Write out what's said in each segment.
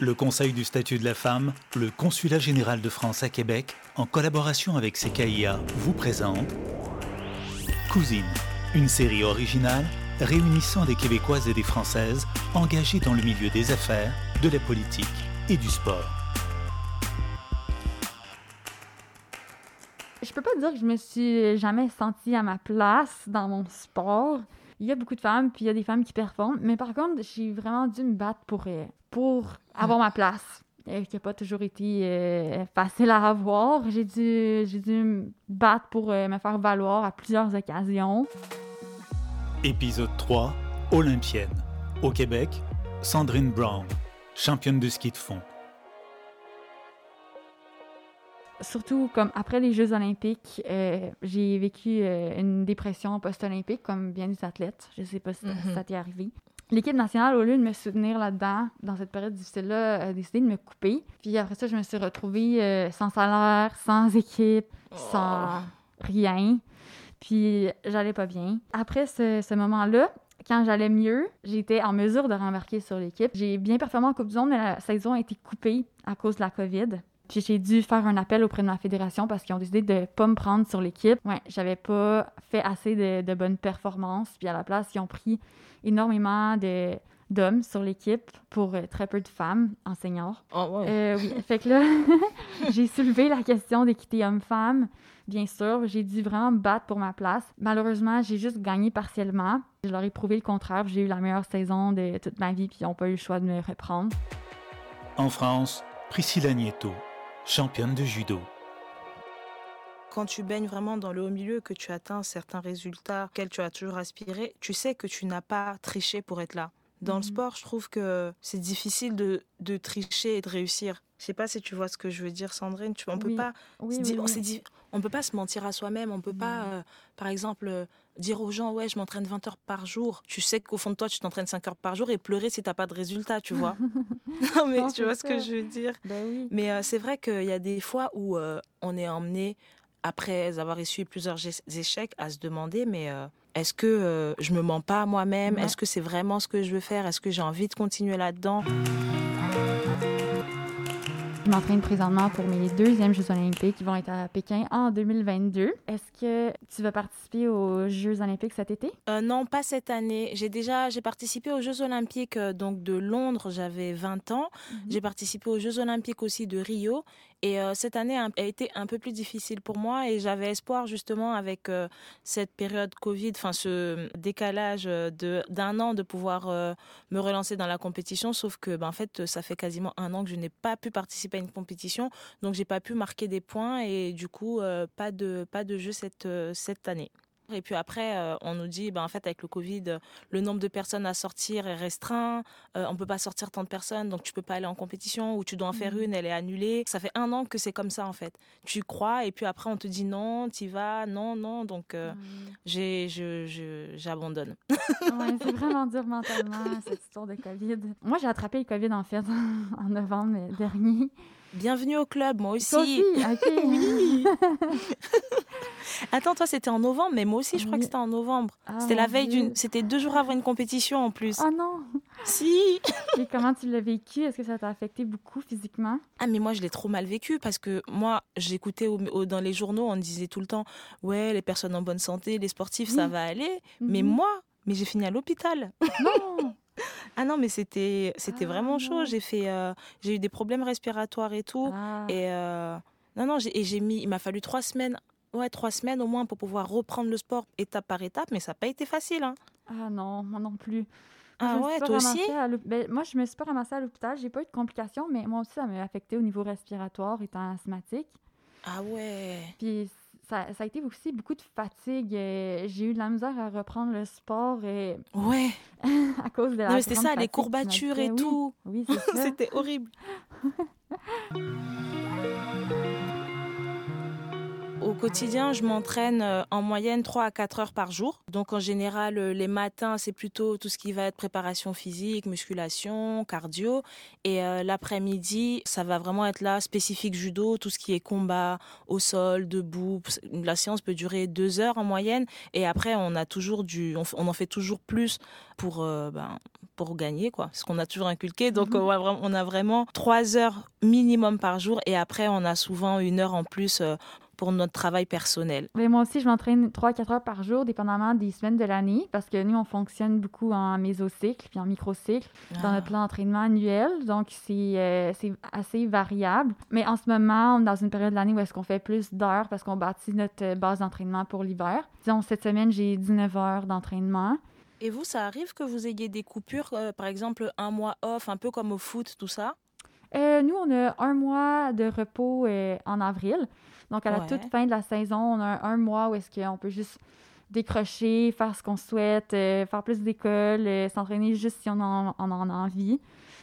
Le Conseil du statut de la femme, le Consulat général de France à Québec, en collaboration avec CKIA, vous présente Cousine, une série originale réunissant des Québécoises et des Françaises engagées dans le milieu des affaires, de la politique et du sport. Je peux pas dire que je me suis jamais sentie à ma place dans mon sport. Il y a beaucoup de femmes, puis il y a des femmes qui performent, mais par contre, j'ai vraiment dû me battre pour, euh, pour avoir ma place. Et qui n'a pas toujours été euh, facile à avoir. J'ai dû, j'ai dû me battre pour euh, me faire valoir à plusieurs occasions. Épisode 3 Olympienne. Au Québec, Sandrine Brown, championne de ski de fond. Surtout comme après les Jeux olympiques, euh, j'ai vécu euh, une dépression post-olympique comme bien des athlètes. Je sais pas si Mhm. ça t'est arrivé. L'équipe nationale, au lieu de me soutenir là-dedans, dans cette période difficile-là, a décidé de me couper. Puis après ça, je me suis retrouvée euh, sans salaire, sans équipe, sans rien. Puis j'allais pas bien. Après ce, ce moment-là, quand j'allais mieux, j'étais en mesure de rembarquer sur l'équipe. J'ai bien performé en Coupe du Monde, mais la saison a été coupée à cause de la COVID. Puis j'ai dû faire un appel auprès de ma fédération parce qu'ils ont décidé de pas me prendre sur l'équipe. Ouais, j'avais pas fait assez de, de bonnes performances. Puis à la place, ils ont pris énormément de d'hommes sur l'équipe pour euh, très peu de femmes en senior. Oh, wow. Euh, oui, fait que là, j'ai soulevé la question d'équité homme-femme. Bien sûr, j'ai dû vraiment me battre pour ma place. Malheureusement, j'ai juste gagné partiellement. Je leur ai prouvé le contraire. J'ai eu la meilleure saison de toute ma vie, puis ils n'ont pas eu le choix de me reprendre. En France, Priscilla Nieto, championne de judo. Quand tu baignes vraiment dans le haut milieu, que tu atteins certains résultats auxquels tu as toujours aspiré, tu sais que tu n'as pas triché pour être là. Dans le Mhm. sport, je trouve que c'est difficile de, de tricher et de réussir. Je sais pas si tu vois ce que je veux dire, Sandrine. Tu, on peut Oui. pas, di- oui, on peut pas se mentir à soi-même. On peut pas, euh, par exemple, euh, dire aux gens ouais, je m'entraîne 20 heures par jour. Tu sais qu'au fond de toi, tu t'entraînes 5 heures par jour et pleurer si t'as pas de résultat, tu vois. non mais Non, tu vois ce que je veux dire. Ben oui. Mais euh, c'est vrai qu'il y a des fois où on est emmené, après avoir essuyé plusieurs échecs, à se demander, mais euh, est-ce que euh, je me mens pas à moi-même? Ouais. Est-ce que c'est vraiment ce que je veux faire? Est-ce que j'ai envie de continuer là-dedans? Je m'entraîne présentement pour mes deuxièmes Jeux olympiques qui vont être à Pékin en 2022. Est-ce que tu vas participer aux Jeux olympiques cet été? Euh, Non, pas cette année. J'ai déjà j'ai participé aux Jeux olympiques euh, donc de Londres, j'avais 20 ans. J'ai participé aux Jeux olympiques aussi de Rio. Et euh, cette année a, été un peu plus difficile pour moi et j'avais espoir justement avec euh, cette période Covid, enfin ce décalage euh, d'un an de pouvoir me relancer dans la compétition. Sauf que ben, en fait ça fait quasiment un an que je n'ai pas pu participer à une compétition, donc j'ai pas pu marquer des points et du coup pas de pas de jeu cette cette année. Et puis après, euh, on nous dit, ben, en fait, avec le Covid, le nombre de personnes à sortir est restreint. Euh, on peut pas sortir tant de personnes, donc tu peux pas aller en compétition ou tu dois en faire Mhm. une, elle est annulée. Ça fait un an que c'est comme ça, en fait. Tu crois et puis après, on te dit non, tu vas, non, non. Donc, euh, j'ai, je, je- j'abandonne. Ouais, c'est vraiment dur mentalement, cette histoire de COVID. Moi, j'ai attrapé le COVID, en fait, en novembre dernier. Bienvenue au club, moi aussi. Aussi? OK. Oui. Attends, toi, c'était en novembre, mais moi aussi, je crois que c'était en novembre. Ah, c'était la veille d'une. C'était deux jours avant une compétition en plus. Oh non! Si! Et comment tu l'as vécu? Est-ce que ça t'a affecté beaucoup physiquement? Ah mais moi je l'ai trop mal vécu parce que moi j'écoutais au- au- dans les journaux on disait tout le temps ouais les personnes en bonne santé les sportifs ça va aller mais Mhm. moi mais j'ai fini à l'hôpital Non! ah non mais c'était c'était Ah, vraiment chaud j'ai fait euh, j'ai eu des problèmes respiratoires et tout Ah. et euh, non non j'ai mis il m'a fallu trois semaines ouais trois semaines au moins pour pouvoir reprendre le sport étape par étape mais ça n'a pas été facile hein. Ah non, moi non plus. ah Je ouais toi aussi? ben, moi, je me suis pas ramassée à l'hôpital. J'ai pas eu de complications, mais moi aussi, ça m'a affecté au niveau respiratoire, étant asthmatique. ah ouais Puis ça, ça a été aussi beaucoup de fatigue. euh, J'ai eu de la misère à reprendre le sport euh, ouais à cause de la non, mais c'était ça les courbatures et. Oui, tout Oui, c'est ça. C'était horrible. Au quotidien, je m'entraîne euh, en moyenne 3 à 4 heures par jour. Donc en général, euh, les matins, c'est plutôt tout ce qui va être préparation physique, musculation, cardio. Et euh, l'après-midi, ça va vraiment être là, spécifique judo, tout ce qui est combat au sol, debout. La séance peut durer 2 heures en moyenne. Et après, on a toujours du, on, en fait toujours plus pour, ben, pour gagner, quoi. Ce qu'on a toujours inculqué. Donc, mhm. on a vraiment 3 heures minimum par jour. Et après, on a souvent une heure en plus pour notre travail personnel. Mais moi aussi, je m'entraîne 3-4 heures par jour, dépendamment des semaines de l'année, parce que nous, on fonctionne beaucoup en mésocycle puis en microcycle dans notre ah. plan d'entraînement annuel. Donc, euh, c'est assez variable. Mais en ce moment, on est dans une période de l'année où est-ce qu'on fait plus d'heures parce qu'on bâtit notre base d'entraînement pour l'hiver. Disons, cette semaine, j'ai 19 heures d'entraînement. Et vous, ça arrive que vous ayez des coupures, euh, par exemple un mois off, un peu comme au foot, tout ça? Euh, Nous, on a un mois de repos en avril. Donc, à la toute fin de la saison, on a un, mois où est-ce qu'on peut juste décrocher, faire ce qu'on souhaite, euh, faire plus d'école, euh, s'entraîner juste si on en, a envie,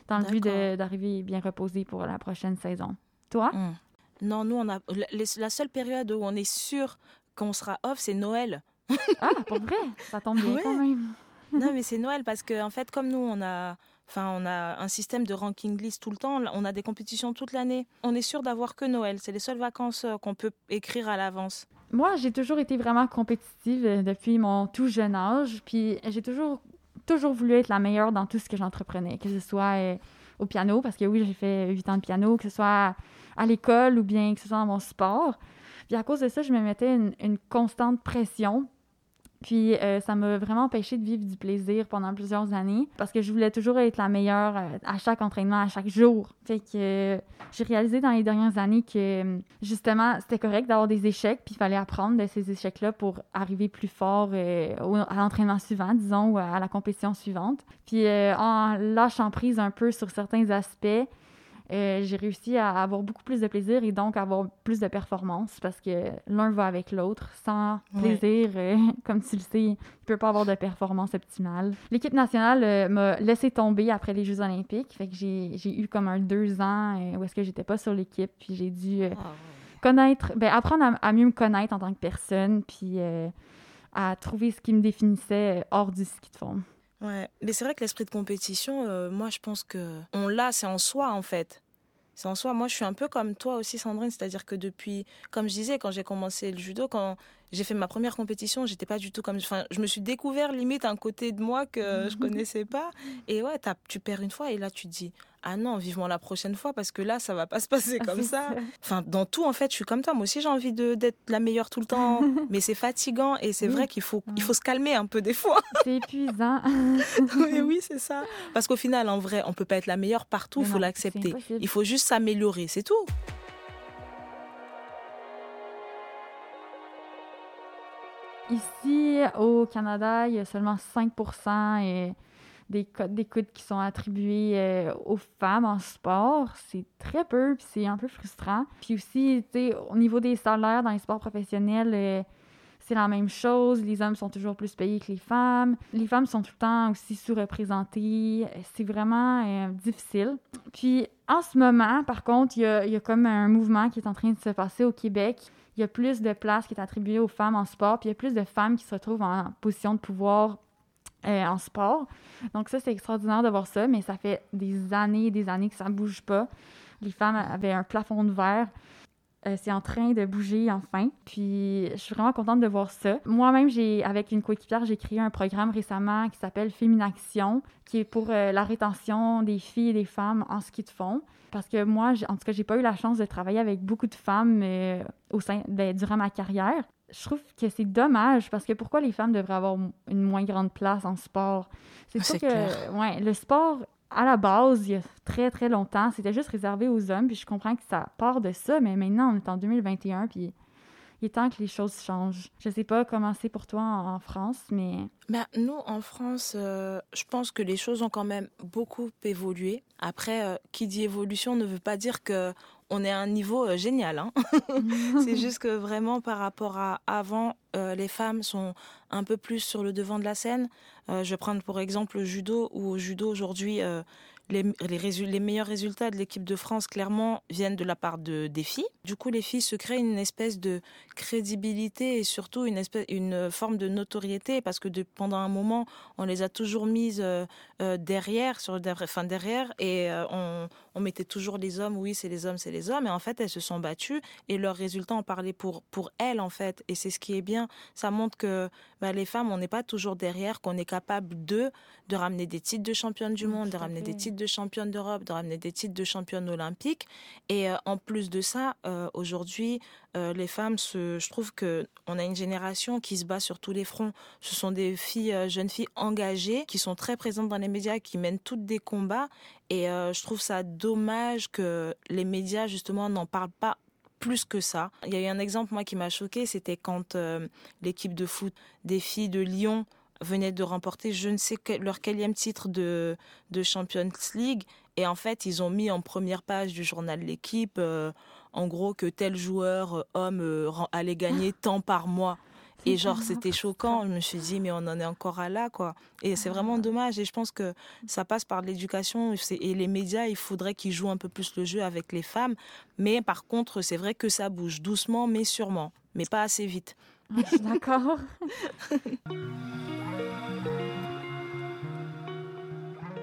dans le but d'arriver bien reposé pour la prochaine saison. Toi? Hum. Non, nous, on a la seule période où on est sûr qu'on sera off, c'est Noël. ah, pour vrai? Ça tombe bien quand même. non, mais c'est Noël parce qu'en en fait, comme nous, on a Enfin, on a un système de ranking list tout le temps. On a des compétitions toute l'année. On est sûr d'avoir que Noël. C'est les seules vacances euh, qu'on peut écrire à l'avance. Moi, j'ai toujours été vraiment compétitive euh, depuis mon tout jeune âge. Puis j'ai toujours, toujours voulu être la meilleure dans tout ce que j'entreprenais, que ce soit euh, au piano, parce que oui, j'ai fait 8 ans de piano, que ce soit à l'école ou bien que ce soit dans mon sport. Puis à cause de ça, je me mettais une constante pression puis euh, ça m'a vraiment empêché de vivre du plaisir pendant plusieurs années parce que je voulais toujours être la meilleure euh, à chaque entraînement, à chaque jour. Fait que euh, j'ai réalisé dans les dernières années que justement c'était correct d'avoir des échecs puis il fallait apprendre de ces échecs-là pour arriver plus fort à l'entraînement suivant, disons, ou à la compétition suivante. Puis en lâchant prise un peu sur certains aspects, euh, j'ai réussi à avoir beaucoup plus de plaisir et donc avoir plus de performance parce que l'un va avec l'autre. Sans plaisir, euh, comme tu le sais, il ne peut pas avoir de performance optimale. L'équipe nationale euh, m'a laissé tomber après les Jeux olympiques. Fait que j'ai eu comme un deux ans où est-ce que j'étais pas sur l'équipe. Puis j'ai dû ah, connaître, ben, apprendre à, mieux me connaître en tant que personne. Puis à trouver ce qui me définissait hors du ski de fond. Ouais, mais c'est vrai que l'esprit de compétition, euh, moi je pense que on l'a, c'est en soi en fait. C'est en soi. Moi je suis un peu comme toi aussi Sandrine, c'est-à-dire que depuis, comme je disais, quand j'ai commencé le judo, quand j'ai fait ma première compétition, j'étais pas du tout comme. Enfin, je me suis découvert limite un côté de moi que je connaissais pas. Et ouais, tu perds une fois et là tu te dis ah non, vivement la prochaine fois parce que là ça va pas se passer ah, comme ça. Enfin, dans tout en fait, je suis comme toi. Moi aussi j'ai envie d'être la meilleure tout le temps, mais c'est fatigant et c'est vrai qu'il faut il faut se calmer un peu des fois. C'est épuisant. oui, oui, c'est ça. Parce qu'au final, en vrai, on peut pas être la meilleure partout. Il faut l'accepter. Il faut juste s'améliorer, c'est tout. Ici, au Canada, il y a seulement 5 et des codes d'écoute qui sont attribués euh, aux femmes en sport. C'est très peu, puis c'est un peu frustrant. Puis aussi, tu sais, au niveau des salaires dans les sports professionnels, euh, c'est la même chose. Les hommes sont toujours plus payés que les femmes. Les femmes sont tout le temps aussi sous-représentées. C'est vraiment euh, difficile. Puis en ce moment, par contre, il y a, y a comme un mouvement qui est en train de se passer au Québec il y a plus de place qui est attribuée aux femmes en sport, puis il y a plus de femmes qui se retrouvent en position de pouvoir euh, en sport. Donc ça, c'est extraordinaire de voir ça, mais ça fait des années et des années que ça ne bouge pas. Les femmes avaient un plafond de verre. Euh, c'est en train de bouger enfin. Puis je suis vraiment contente de voir ça. Moi-même, j'ai avec une coéquipière, j'ai créé un programme récemment qui s'appelle Féminaction, qui est pour euh, la rétention des filles et des femmes en ski de fond. Parce que moi, en tout cas, j'ai pas eu la chance de travailler avec beaucoup de femmes au sein, ben, durant ma carrière. Je trouve que c'est dommage parce que pourquoi les femmes devraient avoir une moins grande place en sport? C'est sûr que ouais, le sport, à la base, il y a très très longtemps, c'était juste réservé aux hommes. Puis je comprends que ça part de ça, mais maintenant, on est en 2021, puis il est temps que les choses changent. Je sais pas comment c'est pour toi en, France, mais... Ben, nous, en France, euh, je pense que les choses ont quand même beaucoup évolué. Après, euh, qui dit évolution ne veut pas dire que on est à un niveau euh, génial. Hein. c'est juste que vraiment par rapport à avant, les femmes sont un peu plus sur le devant de la scène. je vais prendre pour exemple le judo, où au judo aujourd'hui, les, les, meilleurs résultats de l'équipe de France, clairement, viennent de la part de, des filles. Du coup, les filles se créent une espèce de crédibilité et surtout une, espèce, une forme de notoriété parce que de, pendant un moment, on les a toujours mises euh, euh, derrière, sur, enfin, derrière et euh, on, on, mettait toujours les hommes, oui, c'est les hommes, c'est les hommes. Et en fait, elles se sont battues et leurs résultats ont parlé pour, pour elles, en fait. Et c'est ce qui est bien. Ça montre que bah, les femmes, on n'est pas toujours derrière, qu'on est capable de, de ramener des titres de championne du monde, de ramener des titres de championne d'Europe, de ramener des titres de championne olympique. Et euh, en plus de ça, euh, aujourd'hui, euh, les femmes, se, je trouve que on a une génération qui se bat sur tous les fronts. Ce sont des filles, jeunes filles engagées, qui sont très présentes dans les médias, qui mènent toutes des combats. Et je trouve ça dommage que les médias justement n'en parlent pas plus que ça. Il y a eu un exemple moi qui m'a choqué, c'était quand l'équipe de foot des filles de Lyon venaient de remporter je ne sais leur quatrième titre de, de Champions League. Et en fait, ils ont mis en première page du journal L'équipe, euh, en gros, que tel joueur euh, homme euh, allait gagner tant par mois. Et genre, c'était choquant. Je me suis dit, mais on en est encore à là, quoi. Et c'est vraiment ah. dommage. Et je pense que ça passe par l'éducation. Et les médias, il faudrait qu'ils jouent un peu plus le jeu avec les femmes. Mais par contre, c'est vrai que ça bouge doucement, mais sûrement. Mais pas assez vite. D'accord.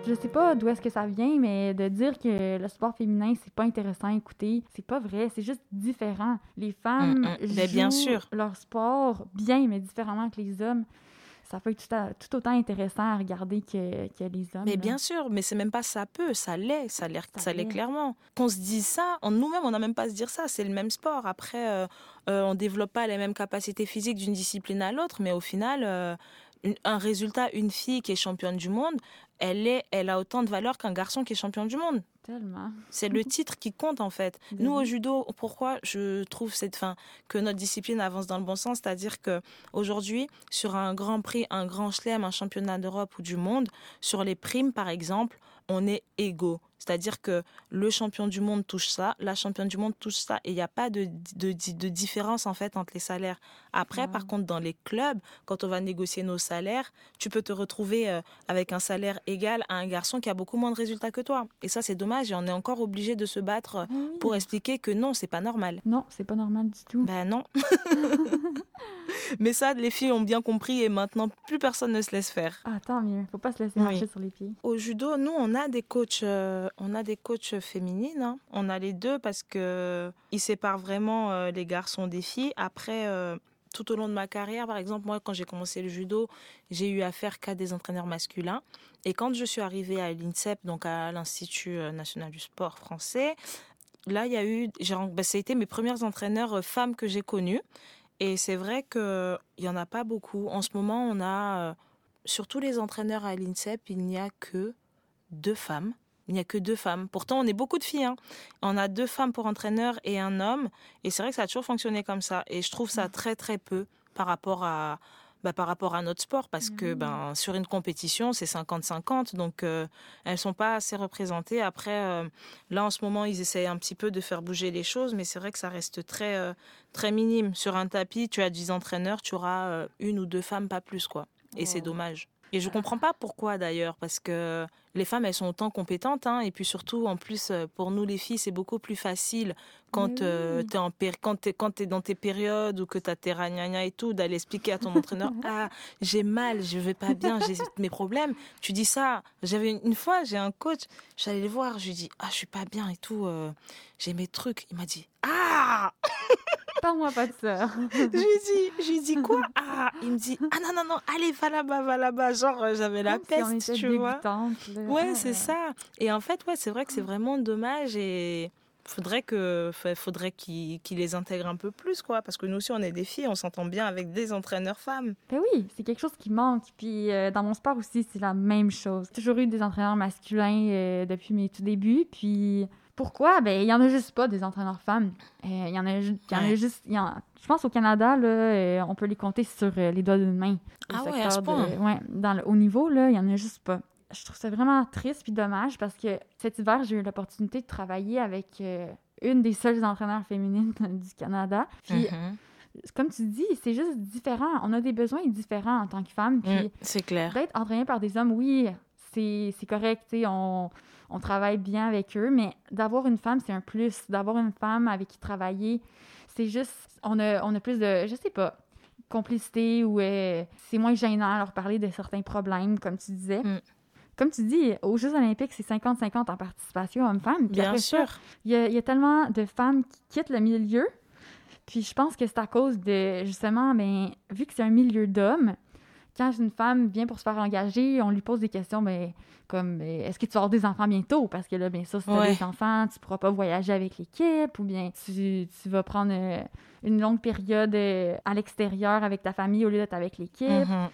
je sais pas d'où est-ce que ça vient, mais de dire que le sport féminin, c'est pas intéressant à écouter, c'est pas vrai, c'est juste différent. Les femmes mm, mm. jouent bien sûr. leur sport bien, mais différemment que les hommes ça peut être tout, autant intéressant à regarder que, que les hommes. Mais bien sûr, mais c'est même pas ça peut, ça l'est, ça l'est, ça l'est clairement. Qu'on se dise ça, nous-mêmes, on n'a même pas à se dire ça, c'est le même sport. Après, euh, euh, on développe pas les mêmes capacités physiques d'une discipline à l'autre, mais au final, euh, un résultat, une fille qui est championne du monde, elle, est, elle a autant de valeur qu'un garçon qui est champion du monde. Tellement. C'est le titre qui compte en fait. Nous au judo, pourquoi je trouve cette fin que notre discipline avance dans le bon sens, c'est-à-dire que aujourd'hui sur un grand prix, un grand chelem, un championnat d'Europe ou du monde, sur les primes par exemple, on est égaux. C'est-à-dire que le champion du monde touche ça, la championne du monde touche ça, et il n'y a pas de, de, de, différence en fait entre les salaires. Après, par contre, dans les clubs, quand on va négocier nos salaires, tu peux te retrouver euh, avec un salaire égal à un garçon qui a beaucoup moins de résultats que toi. Et ça, c'est dommage, et on est encore obligé de se battre euh, pour expliquer que non, c'est pas normal. Non, c'est pas normal du tout. Ben non. Mais ça, les filles ont bien compris et maintenant, plus personne ne se laisse faire. Ah, tant mieux. Faut pas se laisser marcher sur les pieds. Au judo, nous, on a des coachs, euh, on a des coachs féminines. Hein. On a les deux parce que ils séparent vraiment euh, les garçons des filles. Après, euh, tout au long de ma carrière, par exemple, moi, quand j'ai commencé le judo, j'ai eu affaire qu'à des entraîneurs masculins. Et quand je suis arrivée à l'INSEP, donc à l'Institut national du sport français, là, il y a eu, ben, a été mes premières entraîneurs femmes que j'ai connues. Et c'est vrai qu'il n'y en a pas beaucoup. En ce moment, on a, euh, surtout les entraîneurs à l'INSEP, il n'y a que deux femmes. Il n'y a que deux femmes. Pourtant, on est beaucoup de filles. Hein. On a deux femmes pour entraîneur et un homme. Et c'est vrai que ça a toujours fonctionné comme ça. Et je trouve ça très, très peu par rapport à, bah, par rapport à notre sport parce que mmh. ben sur une compétition c'est 50-50 donc euh, elles sont pas assez représentées. Après euh, là en ce moment ils essayent un petit peu de faire bouger les choses mais c'est vrai que ça reste très euh, très minime. Sur un tapis tu as 10 entraîneurs tu auras une ou deux femmes pas plus quoi. Et c'est dommage et je comprends pas pourquoi d'ailleurs, parce que les femmes, elles sont autant compétentes, hein, et puis surtout, en plus, euh, pour nous les filles, c'est beaucoup plus facile quand euh, tu es, quand quand es dans tes périodes ou que tu as tes ragnagnas et tout, d'aller expliquer à ton entraîneur Ah, j'ai mal, je vais pas bien, j'ai mes problèmes. Tu dis ça. J'avais une, fois, j'ai un coach, j'allais le voir, je lui dis Ah, je suis pas bien et tout, euh, j'ai mes trucs. Il m'a dit Ah Parle-moi pas de ça. je lui dis, je lui dis quoi? Ah, il me dit ah non non non, allez va là-bas, va là-bas. Genre euh, j'avais la peste, tu vois. Ouais, c'est ça. Et en fait, ouais, c'est vrai que c'est vraiment dommage et faudrait que faudrait qu'ils les intègrent un peu plus quoi parce que nous aussi on est des filles on s'entend bien avec des entraîneurs femmes ben oui c'est quelque chose qui manque puis euh, dans mon sport aussi c'est la même chose J'ai toujours eu des entraîneurs masculins euh, depuis mes tout débuts puis pourquoi? Ben, il y en a juste pas des entraîneurs femmes. Euh, il y en a, y en a juste. je pense au Canada, là, euh, on peut les compter sur euh, les doigts d'une main. Ah ouais, à ce point. ouais, dans le haut niveau, il y en a juste pas. Je trouve ça vraiment triste puis dommage parce que cet hiver, j'ai eu l'opportunité de travailler avec une des seules entraîneurs féminines du Canada. Puis, mm-hmm. comme tu dis, c'est juste différent. On a des besoins différents en tant que femme. Mm, c'est clair. D'être entraîné par des hommes, oui, c'est correct, on, on travaille bien avec eux, mais d'avoir une femme, c'est un plus. D'avoir une femme avec qui travailler, c'est juste, on a, on a plus de, je sais pas, complicité ou euh, c'est moins gênant à leur parler de certains problèmes, comme tu disais. Mm. Comme tu dis, aux Jeux olympiques, c'est 50-50 en participation homme-femme. Bien sûr. Il y, a, il y a tellement de femmes qui quittent le milieu. Puis je pense que c'est à cause de, justement, ben, vu que c'est un milieu d'hommes, quand une femme vient pour se faire engager, on lui pose des questions, ben, comme ben, est-ce que tu vas avoir des enfants bientôt? Parce que là, bien sûr, si tu as Ouais. des enfants, tu pourras pas voyager avec l'équipe, ou bien tu, tu vas prendre euh, une longue période euh, à l'extérieur avec ta famille au lieu d'être avec l'équipe. Mhm.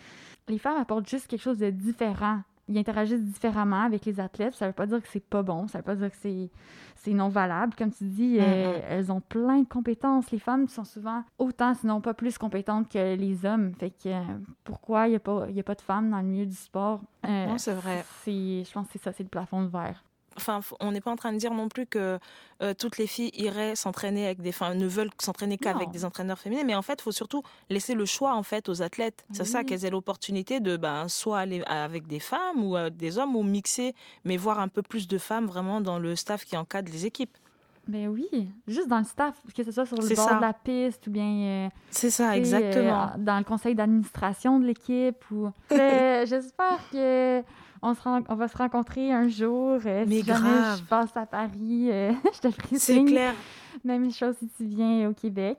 Les femmes apportent juste quelque chose de différent. Ils interagissent différemment avec les athlètes. Ça veut pas dire que c'est pas bon. Ça veut pas dire que c'est, c'est non valable. Comme tu dis, euh, Mhm. elles ont plein de compétences. Les femmes sont souvent autant, sinon pas plus compétentes que les hommes. Fait que euh, pourquoi il n'y a, pas- il y a pas de femmes dans le milieu du sport? Euh, Non, c'est vrai. c'est- je pense que c'est ça, c'est le plafond de verre. Enfin, on n'est pas en train de dire non plus que euh, toutes les filles iraient s'entraîner avec des, enfin, ne veulent s'entraîner qu'avec des entraîneurs féminins, mais en fait, il faut surtout laisser le choix en fait aux athlètes. C'est ça qu'elles aient l'opportunité de, ben, soit aller avec des femmes ou avec des hommes ou mixer, mais voir un peu plus de femmes vraiment dans le staff qui encadre les équipes. Ben oui, juste dans le staff, que ce soit sur le bord ça. de la piste ou bien euh, C'est ça, tu sais, exactement. euh, dans le conseil d'administration de l'équipe. Ou... Fait, J'espère que on, se ren- on va se rencontrer un jour. euh, Mais si grave. je passe à Paris, euh, je te ferai C'est clair. Même chose si tu viens au Québec.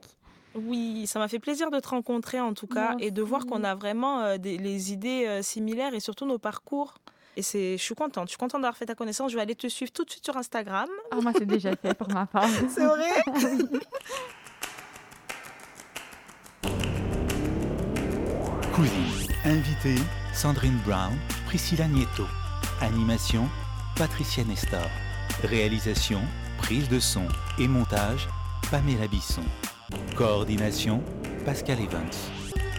Oui, ça m'a fait plaisir de te rencontrer en tout cas et de voir qu'on a vraiment des, les idées similaires et surtout nos parcours. Et c'est, je suis contente, je suis contente d'avoir fait ta connaissance. Je vais aller te suivre tout de suite sur Instagram. Ah, moi, c'est déjà fait pour ma part. C'est vrai? Cousine. Invité Sandrine Brown, Priscilla Nieto. Animation Patricia Nestor. Réalisation, prise de son et montage Pamela Bisson. Coordination Pascal Evans.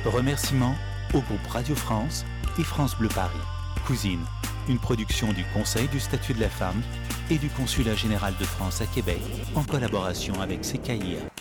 Remerciements au groupe Radio France et France Bleu Paris. Cousine, une production du Conseil du statut de la femme et du Consulat général de France à Québec en collaboration avec CKIA.